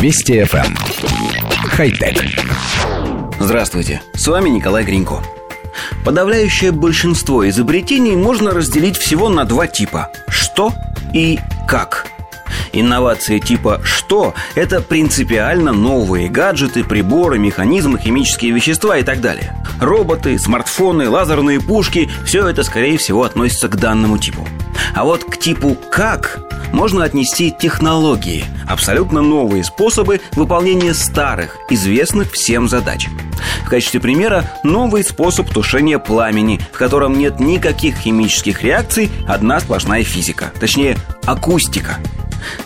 Вести FM. Эм. Хай-тек. Здравствуйте, с вами Николай Гринько. Подавляющее большинство изобретений можно разделить всего на два типа – что и как – Инновации типа «что» — это принципиально новые гаджеты, приборы, механизмы, химические вещества и так далее. Роботы, смартфоны, лазерные пушки — все это, скорее всего, относится к данному типу. А вот к типу «как» можно отнести технологии, абсолютно новые способы выполнения старых, известных всем задач. В качестве примера новый способ тушения пламени, в котором нет никаких химических реакций, одна сплошная физика, точнее акустика –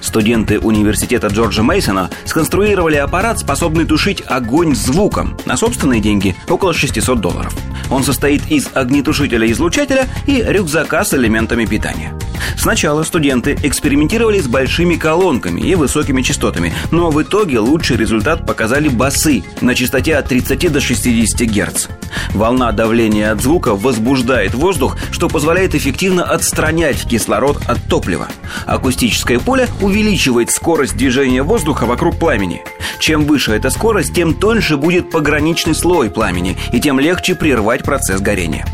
Студенты университета Джорджа Мейсона сконструировали аппарат, способный тушить огонь звуком на собственные деньги около 600 долларов. Он состоит из огнетушителя-излучателя и рюкзака с элементами питания. Сначала студенты экспериментировали с большими колонками и высокими частотами, но в итоге лучший результат показали басы на частоте от 30 до 60 Гц. Волна давления от звука возбуждает воздух, что позволяет эффективно отстранять кислород от топлива. Акустическое поле увеличивает скорость движения воздуха вокруг пламени. Чем выше эта скорость, тем тоньше будет пограничный слой пламени, и тем легче прервать процесс горения.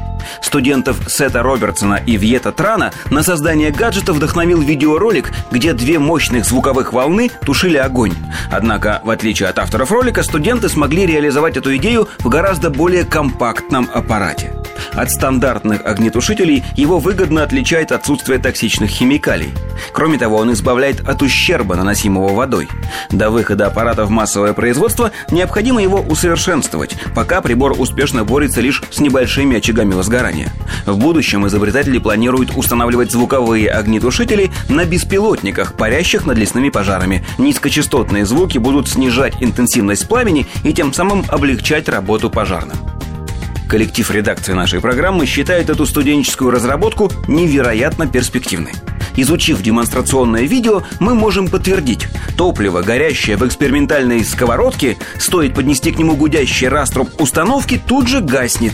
Студентов Сета Робертсона и Вьета Трана на создание гаджета вдохновил видеоролик, где две мощных звуковых волны тушили огонь. Однако, в отличие от авторов ролика, студенты смогли реализовать эту идею в гораздо более компактном аппарате. От стандартных огнетушителей его выгодно отличает отсутствие токсичных химикалий. Кроме того, он избавляет от ущерба, наносимого водой. До выхода аппарата в массовое производство необходимо его усовершенствовать, пока прибор успешно борется лишь с небольшими очагами возгорания. В будущем изобретатели планируют устанавливать звуковые огнетушители на беспилотниках, парящих над лесными пожарами. Низкочастотные звуки будут снижать интенсивность пламени и тем самым облегчать работу пожарным. Коллектив редакции нашей программы считает эту студенческую разработку невероятно перспективной. Изучив демонстрационное видео, мы можем подтвердить, топливо, горящее в экспериментальной сковородке, стоит поднести к нему гудящий раструб установки, тут же гаснет.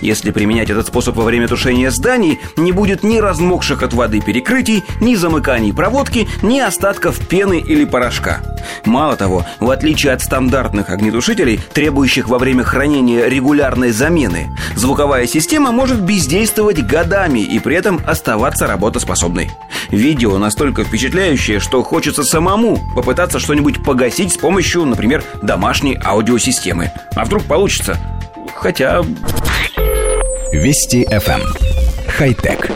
Если применять этот способ во время тушения зданий, не будет ни размокших от воды перекрытий, ни замыканий проводки, ни остатков пены или порошка. Мало того, в отличие от стандартных огнетушителей, требующих во время хранения регулярной замены, звуковая система может бездействовать годами и при этом оставаться работоспособной. Видео настолько впечатляющее, что хочется самому попытаться что-нибудь погасить с помощью, например, домашней аудиосистемы. А вдруг получится? Хотя... Вести FM. Эм. Хай-тек.